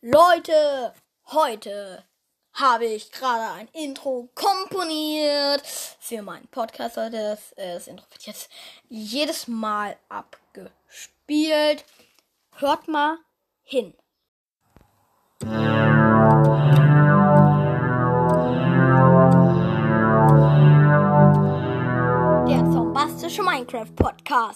Leute, heute habe ich gerade ein Intro komponiert für meinen Podcast. Heute das, äh, das Intro wird jetzt jedes Mal abgespielt. Hört mal hin. Der zombastische Minecraft Podcast.